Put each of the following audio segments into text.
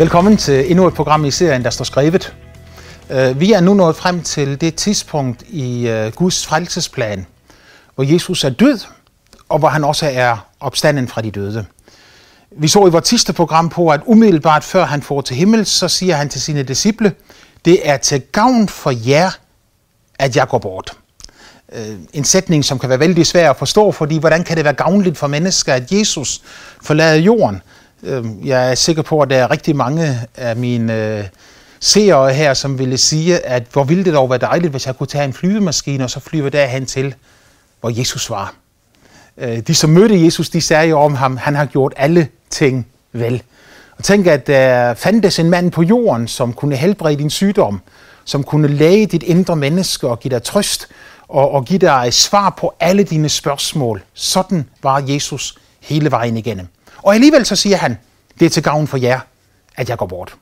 Velkommen til endnu et program i serien, der står skrevet. Øh, vi er nu nået frem til det tidspunkt i øh, Guds frelsesplan, hvor Jesus er død, og hvor han også er opstanden fra de døde. Vi så i vores sidste program på, at umiddelbart før han får til himmel, så siger han til sine disciple, det er til gavn for jer, at jeg går bort. Øh, en sætning, som kan være vældig svær at forstå, fordi hvordan kan det være gavnligt for mennesker, at Jesus forlader jorden? Øhm, jeg er sikker på, at der er rigtig mange af mine øh, seere her, som ville sige, at hvor ville det dog være dejligt, hvis jeg kunne tage en flyvemaskine og så flyve derhen til, hvor Jesus var. Øh, de, som mødte Jesus, de sagde jo om ham, han har gjort alle ting vel. Og tænk, at der fandtes en mand på jorden, som kunne helbrede din sygdom, som kunne læge dit indre menneske og give dig trøst og, og give dig svar på alle dine spørgsmål. Sådan var Jesus hele vejen igennem. Og alligevel så siger han, det er til gavn for jer, at jeg går bort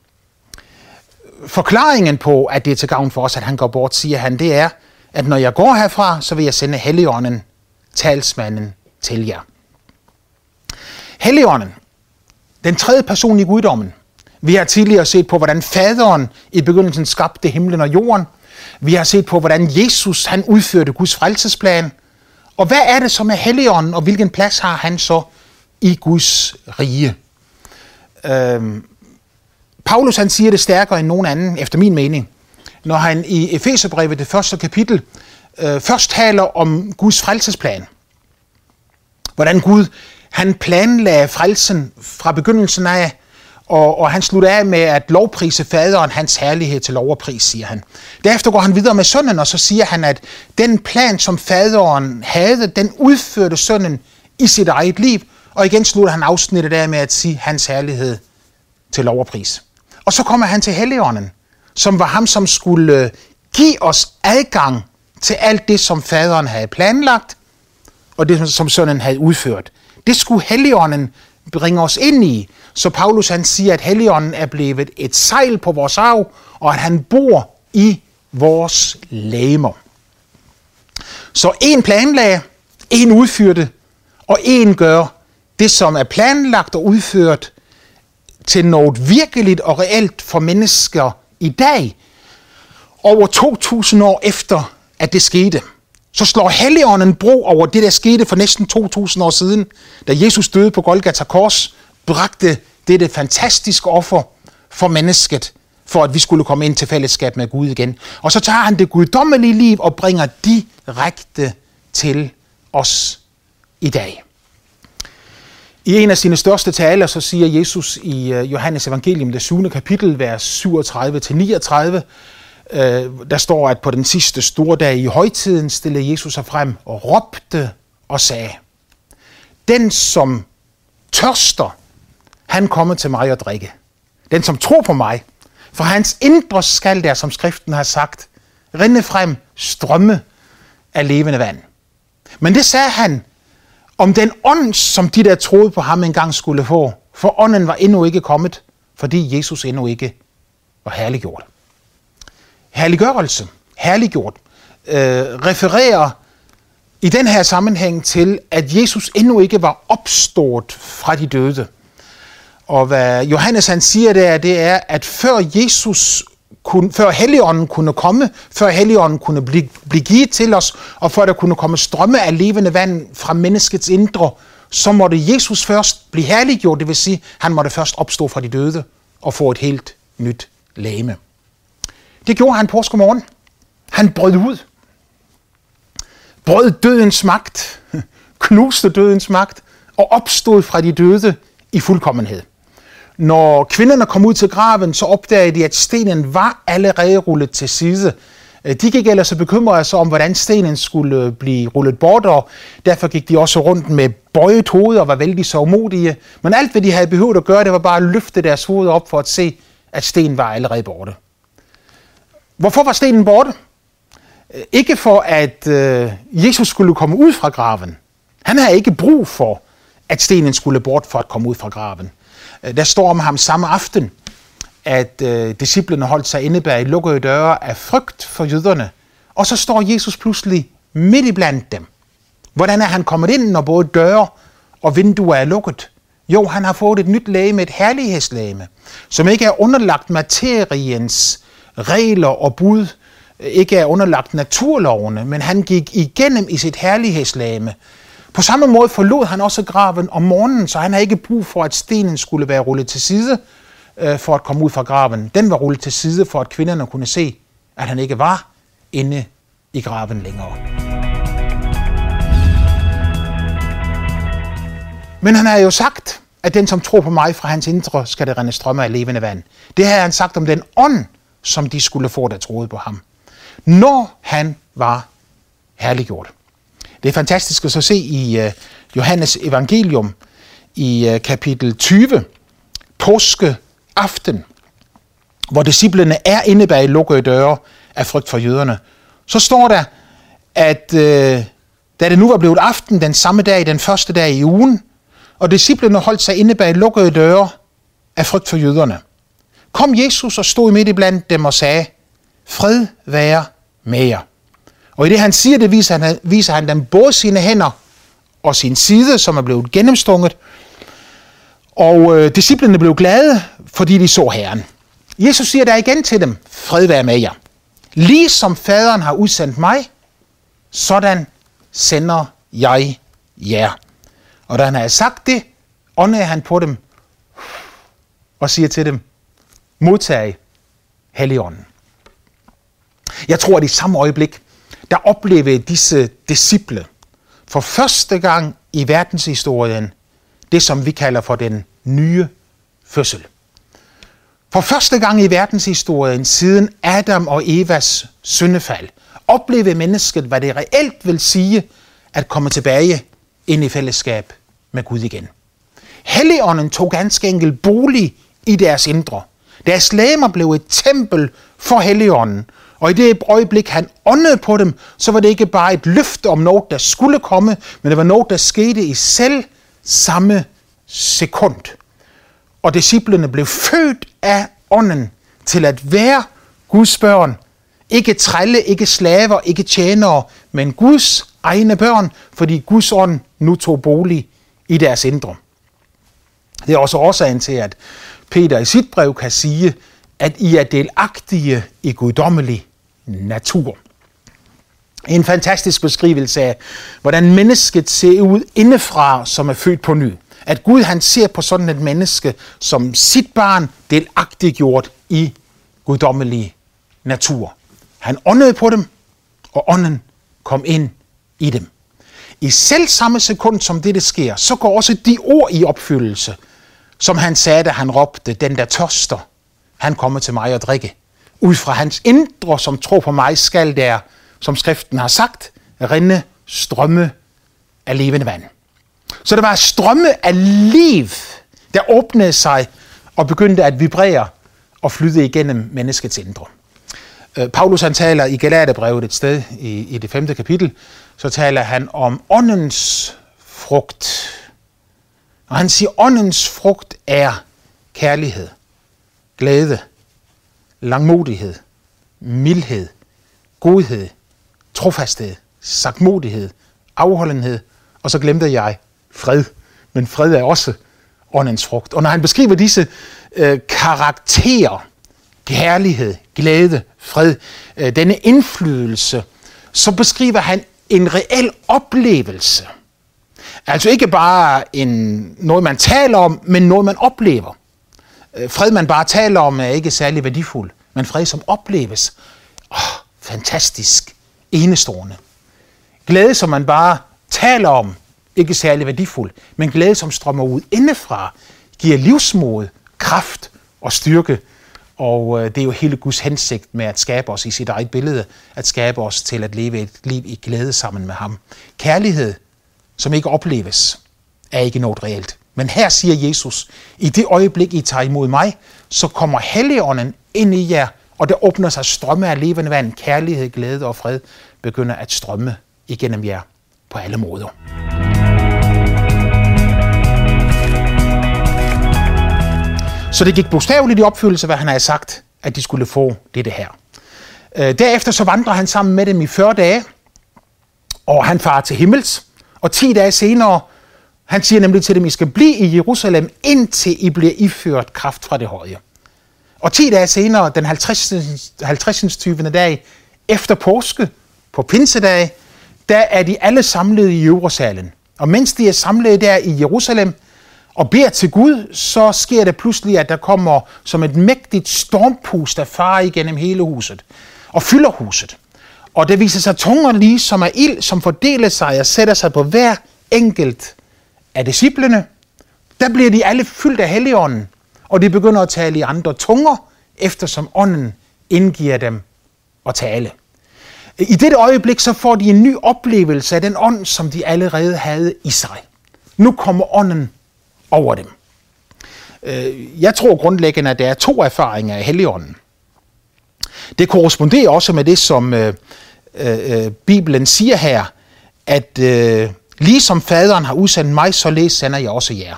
forklaringen på, at det er til gavn for os, at han går bort, siger han, det er, at når jeg går herfra, så vil jeg sende Helligånden, talsmanden, til jer. Helligånden, den tredje person i guddommen. Vi har tidligere set på, hvordan faderen i begyndelsen skabte himlen og jorden. Vi har set på, hvordan Jesus han udførte Guds frelsesplan. Og hvad er det som er Helligånden, og hvilken plads har han så i Guds rige? Øhm, Paulus han siger det stærkere end nogen anden, efter min mening, når han i Efeserbrevet, det første kapitel, øh, først taler om Guds frelsesplan. Hvordan Gud han planlagde frelsen fra begyndelsen af, og, og han slutter af med at lovprise faderen hans herlighed til loverpris, siger han. Derefter går han videre med sønnen, og så siger han, at den plan, som faderen havde, den udførte sønnen i sit eget liv, og igen slutter han afsnittet af med at sige hans herlighed til lov Og så kommer han til Helligånden, som var ham, som skulle øh, give os adgang til alt det, som faderen havde planlagt, og det, som sønnen havde udført. Det skulle Helligånden bringe os ind i. Så Paulus han siger, at Helligånden er blevet et sejl på vores arv, og at han bor i vores læmer. Så en planlagde, en udførte, og en gør det, som er planlagt og udført, til noget virkeligt og reelt for mennesker i dag, over 2000 år efter, at det skete. Så slår Helligånden bro over det, der skete for næsten 2000 år siden, da Jesus døde på Golgata Kors, bragte dette fantastiske offer for mennesket, for at vi skulle komme ind til fællesskab med Gud igen. Og så tager han det guddommelige liv og bringer direkte til os i dag. I en af sine største taler, så siger Jesus i øh, Johannes evangelium, det 7. kapitel, vers 37-39, øh, der står, at på den sidste store dag i højtiden stillede Jesus sig frem og råbte og sagde, Den som tørster, han kommer til mig og drikke. Den som tror på mig, for hans indre skal der, som skriften har sagt, rinde frem strømme af levende vand. Men det sagde han om den ånd, som de der troede på ham engang skulle få. For ånden var endnu ikke kommet, fordi Jesus endnu ikke var herliggjort. Herliggørelse, herliggjort, øh, refererer i den her sammenhæng til, at Jesus endnu ikke var opstået fra de døde. Og hvad Johannes han siger der, det er, at før Jesus kunne, før Helligånden kunne komme, før Helligånden kunne blive, blive givet til os, og før der kunne komme strømme af levende vand fra menneskets indre, så måtte Jesus først blive herliggjort, det vil sige, han måtte først opstå fra de døde og få et helt nyt lame. Det gjorde han påskemorgen. Han brød ud. Brød dødens magt, knuste dødens magt og opstod fra de døde i fuldkommenhed. Når kvinderne kom ud til graven, så opdagede de, at stenen var allerede rullet til side. Øh, de gik ellers så bekymrede sig om, hvordan stenen skulle øh, blive rullet bort, og derfor gik de også rundt med bøjet hoved og var vældig så umodige. Men alt, hvad de havde behøvet at gøre, det var bare at løfte deres hoved op for at se, at stenen var allerede borte. Hvorfor var stenen borte? Øh, ikke for, at Jesus skulle komme ud fra graven. Han havde ikke brug for, at stenen skulle bort for at komme ud fra graven. Øh, der står om ham samme aften, at øh, disciplene holdt sig inde bag lukkede døre af frygt for jøderne. Og så står Jesus pludselig midt i blandt dem. Hvordan er han kommet ind, når både døre og vinduer er lukket? Jo, han har fået et nyt læge, et herlighedslægeme, som ikke er underlagt materiens regler og bud, ikke er underlagt naturlovene, men han gik igennem i sit herlighedslame. På samme måde forlod han også graven om morgenen, så han havde ikke brug for, at stenen skulle være rullet til side øh, for at komme ud fra graven. Den var rullet til side, for at kvinderne kunne se, at han ikke var inde i graven længere. Men han har jo sagt, at den, som tror på mig fra hans indre, skal det rende strømme af levende vand. Det har han sagt om den ånd, som de skulle få, der troede på ham. Når han var herliggjort. Det er fantastisk at så se i øh, Johannes evangelium i øh, kapitel 20, påske aften, hvor disciplene er inde bag lukkede døre af frygt for jøderne. Så står der, at øh, da det nu var blevet aften den samme dag, den første dag i ugen, og disciplene holdt sig inde bag lukkede døre af frygt for jøderne. Kom Jesus og stod midt i blandt dem og sagde, fred være med jer. Og i det han siger det, viser han, viser han dem både sine hænder og sin side, som er blevet gennemstunget. Og øh, disciplene blev glade, fordi de så Herren. Jesus siger der igen til dem, fred være med jer. Ligesom faderen har udsendt mig, sådan sender jeg jer. Og da han havde sagt det, åndede han på dem og siger til dem, modtag Helligånden. Jeg tror, at i samme øjeblik, der oplevede disse disciple for første gang i verdenshistorien det, som vi kalder for den nye fødsel. For første gang i verdenshistorien siden Adam og Evas syndefald, oplevede mennesket, hvad det reelt vil sige at komme tilbage ind i fællesskab med Gud igen. Helligånden tog ganske enkelt bolig i deres indre. Deres læmer blev et tempel for Helligånden, og i det øjeblik, han åndede på dem, så var det ikke bare et løfte om noget, der skulle komme, men det var noget, der skete i selv samme sekund. Og disciplene blev født af ånden til at være Guds børn. Ikke trælle, ikke slaver, ikke tjenere, men Guds egne børn, fordi Guds ånd nu tog bolig i deres indre. Det er også årsagen til, at Peter i sit brev kan sige, at I er delagtige i guddommelig natur. En fantastisk beskrivelse af, hvordan mennesket ser ud indefra, som er født på ny. At Gud han ser på sådan et menneske som sit barn delagtiggjort i guddommelig natur. Han åndede på dem, og ånden kom ind i dem. I selv samme sekund, som det, det sker, så går også de ord i opfyldelse, som han sagde, da han råbte, den der tørster, han kommer til mig og drikke. Ud fra hans indre, som tror på mig, skal der, som skriften har sagt, rinde strømme af levende vand. Så der var strømme af liv, der åbnede sig og begyndte at vibrere og flyde igennem menneskets indre. Øh, Paulus han taler i Galaterbrevet et sted i, i det femte kapitel, så taler han om åndens frugt. Og han siger, åndens frugt er kærlighed, glæde, langmodighed, mildhed, godhed, trofasthed, sagtmodighed, afholdenhed, og så glemte jeg fred. Men fred er også åndens frugt. Og når han beskriver disse øh, karakterer, kærlighed, glæde, fred, øh, denne indflydelse, så beskriver han en reel oplevelse. Altså ikke bare en, noget, man taler om, men noget, man oplever. Øh, fred, man bare taler om, er ikke særlig værdifuld, men fred, som opleves. Oh, fantastisk, enestående. Glæde, som man bare taler om, ikke særlig værdifuld, men glæde, som strømmer ud indefra, giver livsmod, kraft og styrke. Og øh, det er jo hele Guds hensigt med at skabe os i sit eget billede, at skabe os til at leve et liv i glæde sammen med ham. Kærlighed, som ikke opleves, er ikke noget reelt. Men her siger Jesus, i det øjeblik, I tager imod mig, så kommer Helligånden ind i jer, og der åbner sig strømme af levende vand, kærlighed, glæde og fred begynder at strømme igennem jer på alle måder. Så det gik bogstaveligt i opfyldelse, hvad han havde sagt, at de skulle få det her. Øh, derefter så vandrer han sammen med dem i 40 dage, og han farer til himmels. Og 10 dage senere han siger nemlig til dem, I skal blive i Jerusalem, indtil I bliver iført kraft fra det høje. Og 10 dage senere, den 50. 50. 20. dag efter påske, på pinsedag, der er de alle samlet i Jerusalem. Og mens de er samlet der i Jerusalem og beder til Gud, så sker det pludselig, at der kommer som et mægtigt stormpust, der farer igennem hele huset og fylder huset. Og det viser sig tunger lige som er ild, som fordeler sig og sætter sig på hver enkelt af disciplene. Der bliver de alle fyldt af Helligånden, og de begynder at tale i andre tunger, eftersom ånden indgiver dem at tale. I dette øjeblik så får de en ny oplevelse af den ånd, som de allerede havde i sig. Nu kommer ånden over dem. Øh, jeg tror grundlæggende, at der er to erfaringer af Helligånden. Det korresponderer også med det, som øh, øh, øh Bibelen siger her, at øh, ligesom faderen har udsendt mig, så læs sender jeg også jer.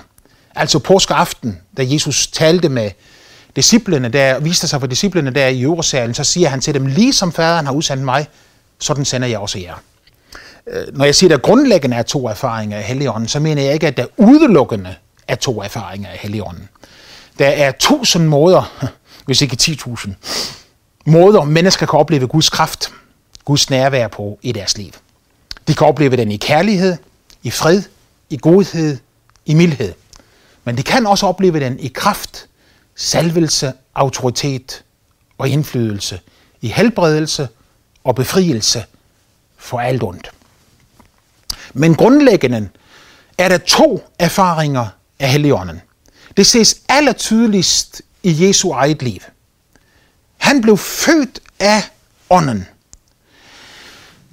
Altså påskeaften, da Jesus talte med disciplene der, viste sig for disciplene der i Jerusalem, så siger han til dem, ligesom faderen har udsendt mig, sådan sender jeg også jer. Øh, når jeg siger, at der grundlæggende er to erfaringer af Helligånden, så mener jeg ikke, at der udelukkende er to erfaringer af Helligånden. Der er tusind måder, hvis ikke 10.000, måder, mennesker kan opleve Guds kraft, Guds nærvær på i deres liv. De kan opleve den i kærlighed, i fred, i godhed, i mildhed. Men de kan også opleve den i kraft, salvelse, autoritet og indflydelse, i helbredelse og befrielse for alt ondt. Men grundlæggende er der to erfaringer af Helligånden. Det ses allertydeligst i Jesu eget liv. Han blev født af ånden.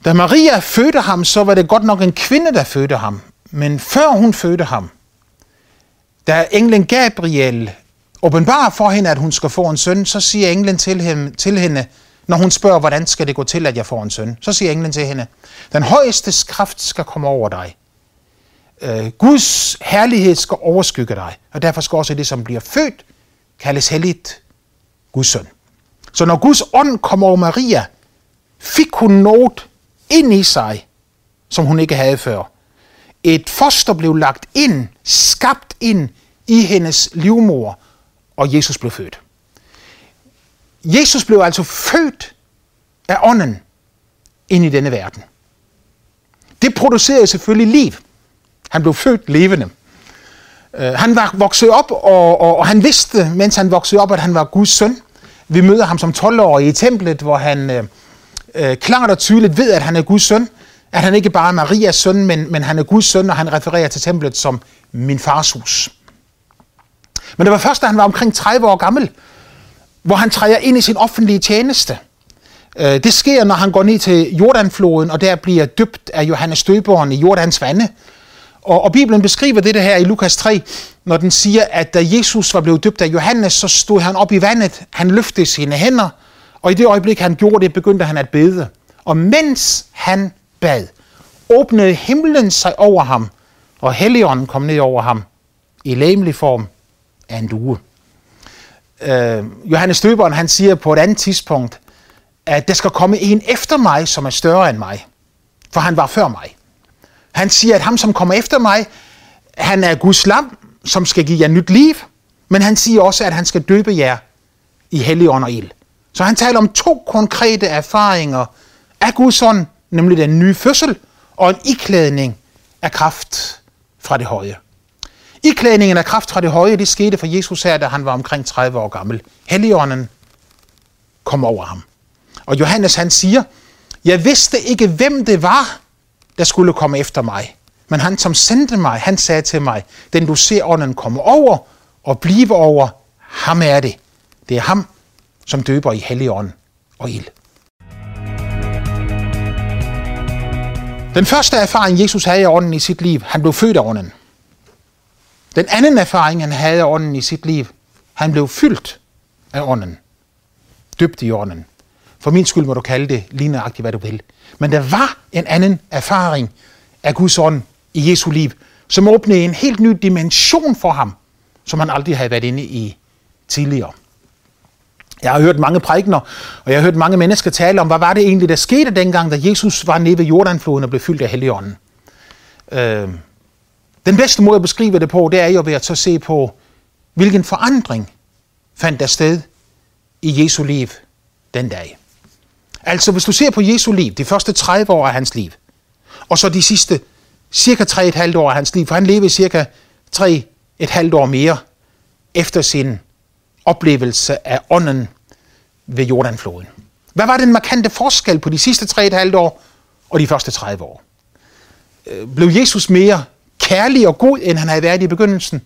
Da Maria fødte ham, så var det godt nok en kvinde, der fødte ham. Men før hun fødte ham, da englen Gabriel åbenbarer for hende, at hun skal få en søn, så siger englen til hende, til hende, når hun spørger, hvordan skal det gå til, at jeg får en søn, så siger englen til hende, den højeste kraft skal komme over dig. Øh, Guds herlighed skal overskygge dig, og derfor skal også det, som bliver født, kaldes helligt Guds søn. Så når Guds ånd kom over Maria, fik hun noget ind i sig, som hun ikke havde før. Et foster blev lagt ind, skabt ind i hendes livmor, og Jesus blev født. Jesus blev altså født af ånden ind i denne verden. Det producerede selvfølgelig liv. Han blev født levende. Øh, han var vokset op, og, og, og han vidste, mens han voksede op, at han var Guds søn. Vi møder ham som 12-årig i templet, hvor han øh, øh, klart og tydeligt ved, at han er Guds søn. At han ikke bare er Marias søn, men, men han er Guds søn, og han refererer til templet som min fars hus. Men det var først, da han var omkring 30 år gammel, hvor han træder ind i sin offentlige tjeneste. Øh, det sker, når han går ned til Jordanfloden, og der bliver døbt af Johannes Døberen i Jordans vande. Og, og Bibelen beskriver det her i Lukas 3, når den siger, at da Jesus var blevet døbt af Johannes, så stod han op i vandet, han løftede sine hænder, og i det øjeblik, han gjorde det, begyndte han at bede. Og mens han bad, åbnede himlen sig over ham, og Helligånden kom ned over ham i læmelig form af en due. Øh, Johannes Døberen, han siger på et andet tidspunkt, at der skal komme en efter mig, som er større end mig. For han var før mig. Han siger, at ham, som kommer efter mig, han er Guds lam, som skal give jer nyt liv. Men han siger også, at han skal døbe jer i hellig ånd og ild. Så han taler om to konkrete erfaringer af Guds ånd, nemlig den nye fødsel og en iklædning af kraft fra det høje. Iklædningen af kraft fra det høje, det skete for Jesus her, da han var omkring 30 år gammel. Helligånden kom over ham. Og Johannes han siger, jeg vidste ikke, hvem det var, der skulle komme efter mig. Men han, som sendte mig, han sagde til mig, den du ser ånden komme over og blive over, ham er det. Det er ham, som døber i Helligånd og ild. Den første erfaring, Jesus havde af ånden i sit liv, han blev født af ånden. Den anden erfaring, han havde af ånden i sit liv, han blev fyldt af ånden. Dybt i ånden. For min skyld må du kalde det lige nøjagtigt, hvad du vil. Men der var en anden erfaring af Guds ånd i Jesu liv, som åbnede en helt ny dimension for ham, som han aldrig havde været inde i tidligere. Jeg har hørt mange prædikner, og jeg har hørt mange mennesker tale om, hvad var det egentlig, der skete dengang, da Jesus var nede ved Jordanfloden og blev fyldt af Helligånden. Øh, Den bedste måde at beskrive det på, det er jo ved at så se på, hvilken forandring fandt der sted i Jesu liv den dag. Altså, hvis du ser på Jesu liv, de første 30 år af hans liv, og så de sidste cirka 3,5 år af hans liv, for han levede cirka 3,5 år mere efter sin oplevelse af ånden ved Jordanfloden. Hvad var den markante forskel på de sidste 3,5 år og de første 30 år? Øh, blev Jesus mere kærlig og god, end han havde været i begyndelsen?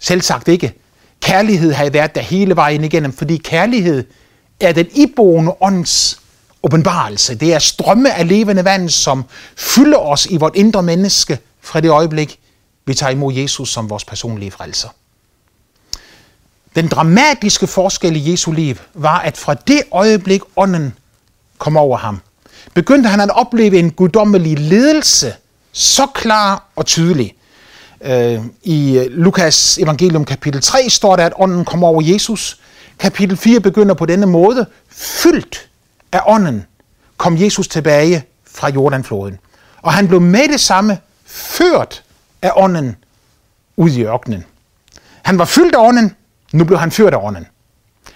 Selv sagt ikke. Kærlighed havde været der hele vejen igennem, fordi kærlighed er den iboende ånds åbenbarelse. Det er strømme af levende vand, som fylder os i vort indre menneske fra det øjeblik, vi tager imod Jesus som vores personlige frelser. Den dramatiske forskel i Jesu liv var, at fra det øjeblik ånden kom over ham, begyndte han at opleve en guddommelig ledelse, så klar og tydelig. Øh, I øh, Lukas evangelium kapitel 3 står der, at ånden kom over Jesus. Kapitel 4 begynder på denne måde, fyldt af ånden kom Jesus tilbage fra Jordanfloden. Og han blev med det samme ført af ånden ud i ørkenen. Han var fyldt af ånden, nu blev han ført af ånden.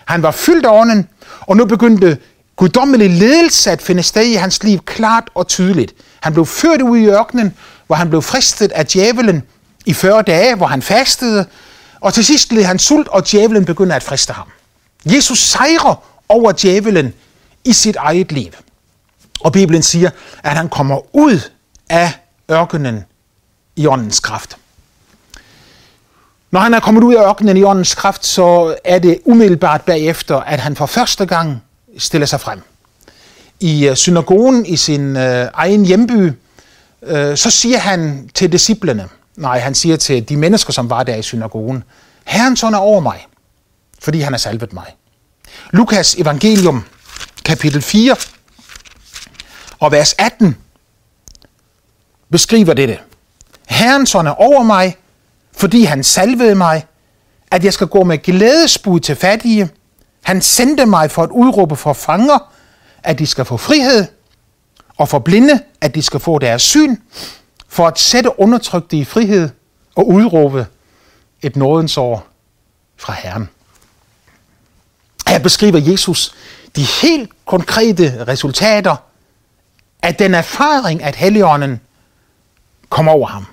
Han var fyldt af ånden, og nu begyndte guddommelig ledelse at finde sted i hans liv klart og tydeligt. Han blev ført ud i ørkenen, hvor han blev fristet af djævelen i 40 dage, hvor han fastede, og til sidst led han sult, og djævelen begynder at friste ham. Jesus sejrer over djævelen i sit eget liv. Og Bibelen siger, at han kommer ud af ørkenen i åndens kraft. Når han er kommet ud af ørkenen i åndens kraft, så er det umiddelbart bagefter, at han for første gang stiller sig frem. I øh, synagogen i sin øh, egen hjemby, øh, så siger han til disciplene, nej, han siger til de mennesker, som var der i synagogen, Herren sådan er over mig, fordi han har salvet mig. Lukas evangelium, kapitel 4 og vers 18 beskriver dette. Herren sådan er over mig, fordi han salvede mig, at jeg skal gå med glædesbud til fattige. Han sendte mig for at udråbe for fanger, at de skal få frihed, og for blinde, at de skal få deres syn, for at sætte undertrykte i frihed og udråbe et nådens år fra Herren. Her beskriver Jesus de helt konkrete resultater af den erfaring, at Helligånden kommer over ham.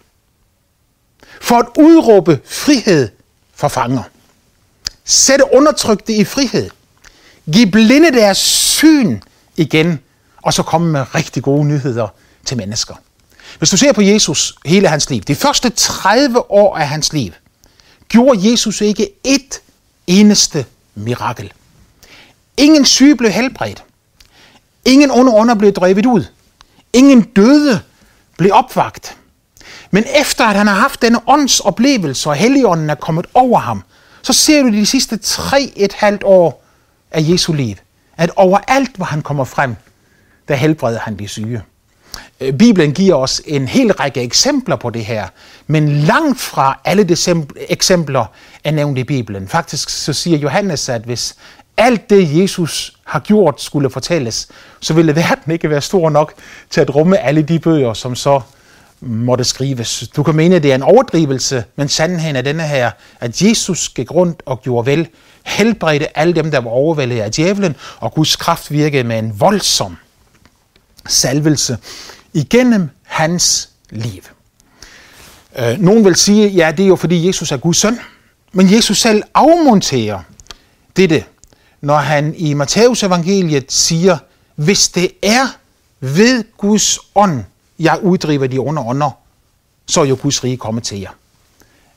For at udråbe frihed for fanger. Sætte undertrykte i frihed. Giv blinde deres syn igen, og så komme med rigtig gode nyheder til mennesker. Hvis du ser på Jesus hele hans liv, de første 30 år af hans liv, gjorde Jesus ikke et eneste mirakel. Ingen syge blev helbredt. Ingen onde ånder blev drevet ud. Ingen døde blev opvagt. Men efter at han har haft denne åndsoplevelse, og helligånden er kommet over ham, så ser du de sidste tre et halvt år af Jesu liv, at overalt, hvor han kommer frem, der helbreder han de syge. Øh, Bibelen giver os en hel række eksempler på det her, men langt fra alle de eksempler er nævnt i Bibelen. Faktisk så siger Johannes, at hvis alt det, Jesus har gjort, skulle fortælles, så ville verden ikke være stor nok til at rumme alle de bøger, som så måtte skrives. Du kan mene, at det er en overdrivelse, men sandheden er denne her, at Jesus gik rundt og gjorde vel, helbredte alle dem, der var overvældet af djævlen, og Guds kraft virkede med en voldsom salvelse igennem hans liv. Øh, nogen vil sige, ja, det er jo fordi Jesus er Guds søn, men Jesus selv afmonterer dette når han i Matteus evangeliet siger, hvis det er ved Guds ånd, jeg uddriver de onde ånder, så er jo Guds rige kommet til jer.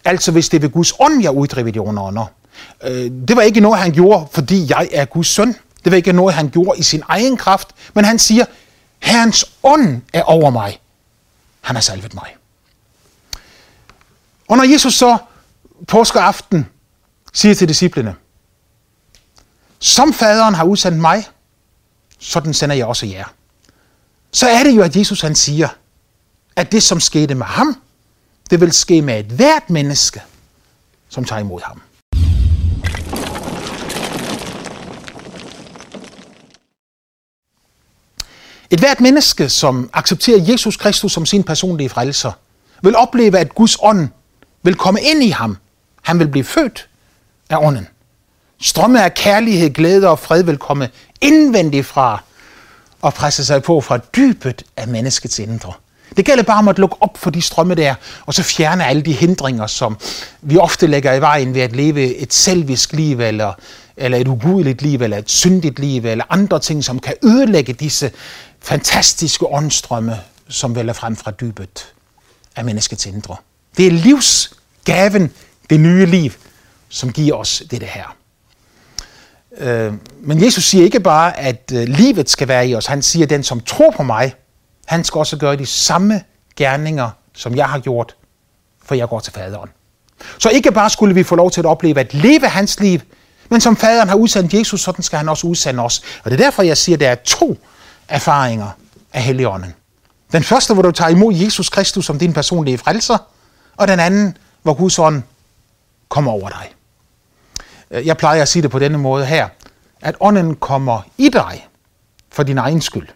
Altså hvis det er ved Guds ånd, jeg uddriver de onde ånder. Øh, det var ikke noget, han gjorde, fordi jeg er Guds søn. Det var ikke noget, han gjorde i sin egen kraft. Men han siger, Herrens ånd er over mig. Han har salvet mig. Og når Jesus så påskeaften siger til disciplene, som faderen har udsendt mig, sådan sender jeg også jer. Så er det jo, at Jesus han siger, at det, som skete med ham, det vil ske med et hvert menneske, som tager imod ham. Et hvert menneske, som accepterer Jesus Kristus som sin personlige frelser, vil opleve, at Guds ånd vil komme ind i ham. Han vil blive født af ånden. Strømme af kærlighed, glæde og fred vil komme indvendigt fra og presse sig på fra dybet af menneskets indre. Det gælder bare om at lukke op for de strømme der, og så fjerne alle de hindringer, som vi ofte lægger i vejen ved at leve et selvisk liv, eller, eller et ugudeligt liv, eller et syndigt liv, eller andre ting, som kan ødelægge disse fantastiske åndstrømme, som vælger frem fra dybet af menneskets indre. Det er livsgaven, det nye liv, som giver os det her. Øh, men Jesus siger ikke bare, at øh, livet skal være i os. Han siger, at den, som tror på mig, han skal også gøre de samme gerninger, som jeg har gjort, for jeg går til faderen. Så ikke bare skulle vi få lov til at opleve at leve hans liv, men som faderen har udsendt Jesus, sådan skal han også udsende os. Og det er derfor, jeg siger, at der er to erfaringer af Helligånden. Den første, hvor du tager imod Jesus Kristus som din personlige frelser, og den anden, hvor Guds ånd kommer over dig. Øh, jeg plejer at sige det på denne måde her, at ånden kommer i dig for din egen skyld.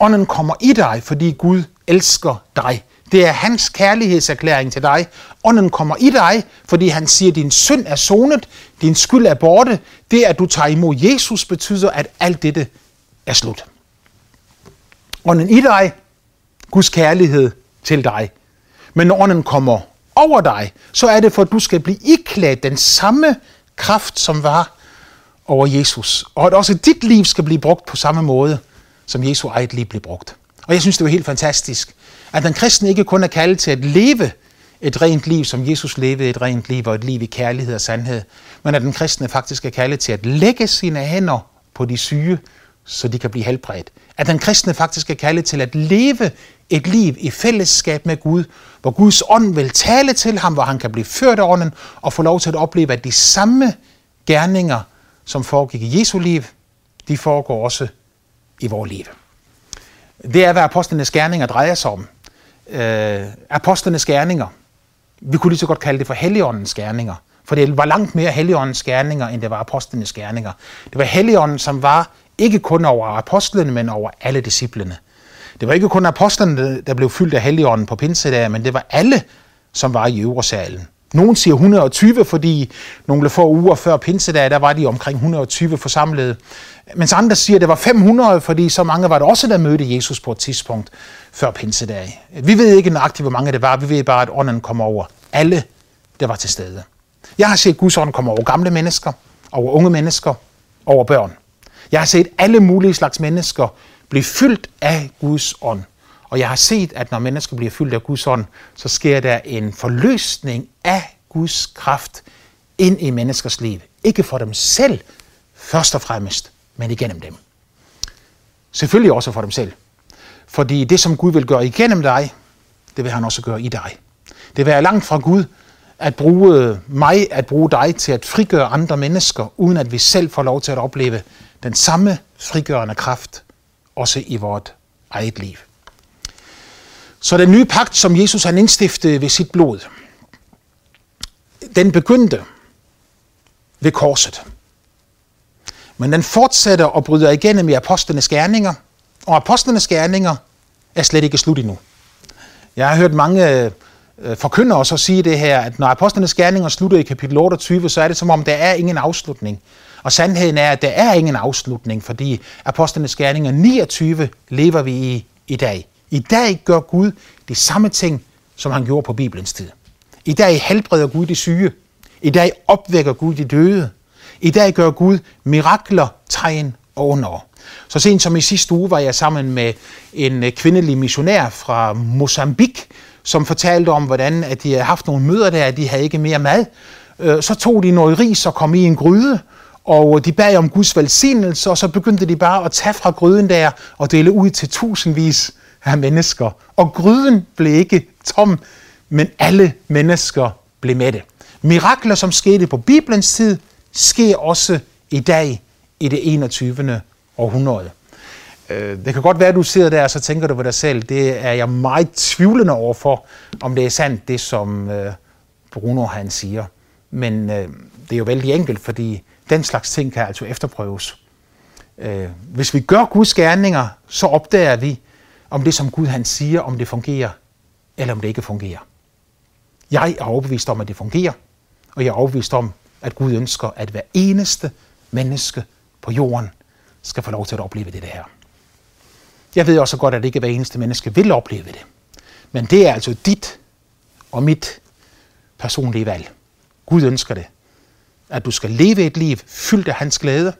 Ånden kommer i dig, fordi Gud elsker dig. Det er hans kærlighedserklæring til dig. Ånden kommer i dig, fordi han siger, at din synd er sonet, din skyld er borte. Det, at du tager imod Jesus, betyder, at alt dette er slut. Ånden i dig, Guds kærlighed til dig. Men når ånden kommer over dig, så er det for, at du skal blive iklædt den samme kraft, som var over Jesus. Og at også dit liv skal blive brugt på samme måde, som Jesu eget liv blev brugt. Og jeg synes, det var helt fantastisk, at den kristne ikke kun er kaldet til at leve et rent liv, som Jesus levede et rent liv, og et liv i kærlighed og sandhed, men at den kristne faktisk er kaldet til at lægge sine hænder på de syge, så de kan blive helbredt. At den kristne faktisk er kaldet til at leve et liv i fællesskab med Gud, hvor Guds ånd vil tale til ham, hvor han kan blive ført af ånden og få lov til at opleve, at de samme gerninger, som foregik i Jesu liv, de foregår også i vores liv. Det er, hvad apostlenes gerninger drejer sig om. Øh, apostlenes gerninger, vi kunne lige så godt kalde det for Helligåndens gerninger, for det var langt mere Helligåndens gerninger, end det var apostlenes gerninger. Det var Helligånden, som var ikke kun over apostlene, men over alle disciplene. Det var ikke kun apostlene, der blev fyldt af Helligånden på pinsedag, men det var alle, som var i øvresalen. Nogen siger 120, fordi nogle få uger før pinsedag, der var de omkring 120 forsamlede. Mens andre siger, at det var 500, fordi så mange var det også, der mødte Jesus på et tidspunkt før pinsedag. Vi ved ikke nøjagtigt, hvor mange det var. Vi ved bare, at ånden kom over alle, der var til stede. Jeg har set Guds ånd komme over gamle mennesker, over unge mennesker, over børn. Jeg har set alle mulige slags mennesker blive fyldt af Guds ånd. Og jeg har set, at når mennesker bliver fyldt af Guds ånd, så sker der en forløsning af Guds kraft ind i menneskers liv. Ikke for dem selv, først og fremmest, men igennem dem. Selvfølgelig også for dem selv. Fordi det, som Gud vil gøre igennem dig, det vil han også gøre i dig. Det vil være langt fra Gud at bruge mig, at bruge dig til at frigøre andre mennesker, uden at vi selv får lov til at opleve den samme frigørende kraft, også i vort eget liv. Så den nye pagt, som Jesus han indstiftede ved sit blod, den begyndte ved korset. Men den fortsætter og bryder igennem i apostlenes gerninger, og apostlenes gerninger er slet ikke slut endnu. Jeg har hørt mange øh, forkyndere også sige det her, at når apostlenes gerninger slutter i kapitel 28, så er det som om, der er ingen afslutning. Og sandheden er, at der er ingen afslutning, fordi apostlenes gerninger 29 lever vi i i dag. I dag gør Gud de samme ting, som han gjorde på Bibelens tid. I dag helbreder Gud de syge. I dag opvækker Gud de døde. I dag gør Gud mirakler, tegn og under. Så sent som i sidste uge var jeg sammen med en øh, kvindelig missionær fra Mozambique, som fortalte om, hvordan at de havde haft nogle møder der, at de havde ikke mere mad. Øh, så tog de noget ris og kom i en gryde, og de bad om Guds velsignelse, og så begyndte de bare at tage fra gryden der og dele ud til tusindvis af mennesker. Og gryden blev ikke tom, men alle mennesker blev med det. Mirakler, som skete på Bibelens tid, sker også i dag i det 21. århundrede. Øh, det kan godt være, at du sidder der og så tænker du på dig selv. Det er jeg meget tvivlende over for, om det er sandt, det som øh, Bruno han siger. Men øh, det er jo vældig enkelt, fordi den slags ting kan altså efterprøves. Øh, hvis vi gør Guds gerninger, så opdager vi, om det, som Gud han siger, om det fungerer eller om det ikke fungerer. Jeg er overbevist om, at det fungerer, og jeg er overbevist om, at Gud ønsker, at hver eneste menneske på jorden skal få lov til at opleve det her. Jeg ved også godt, at ikke hver eneste menneske vil opleve det. Men det er altså dit og mit personlige valg. Gud ønsker det. At du skal leve et liv fyldt af hans glæde,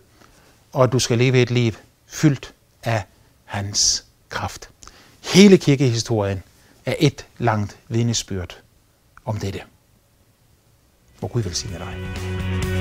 og at du skal leve et liv fyldt af hans kraft. Hele kirkehistorien er et langt vidnesbyrd om dette. Hvor Gud vil sige dig.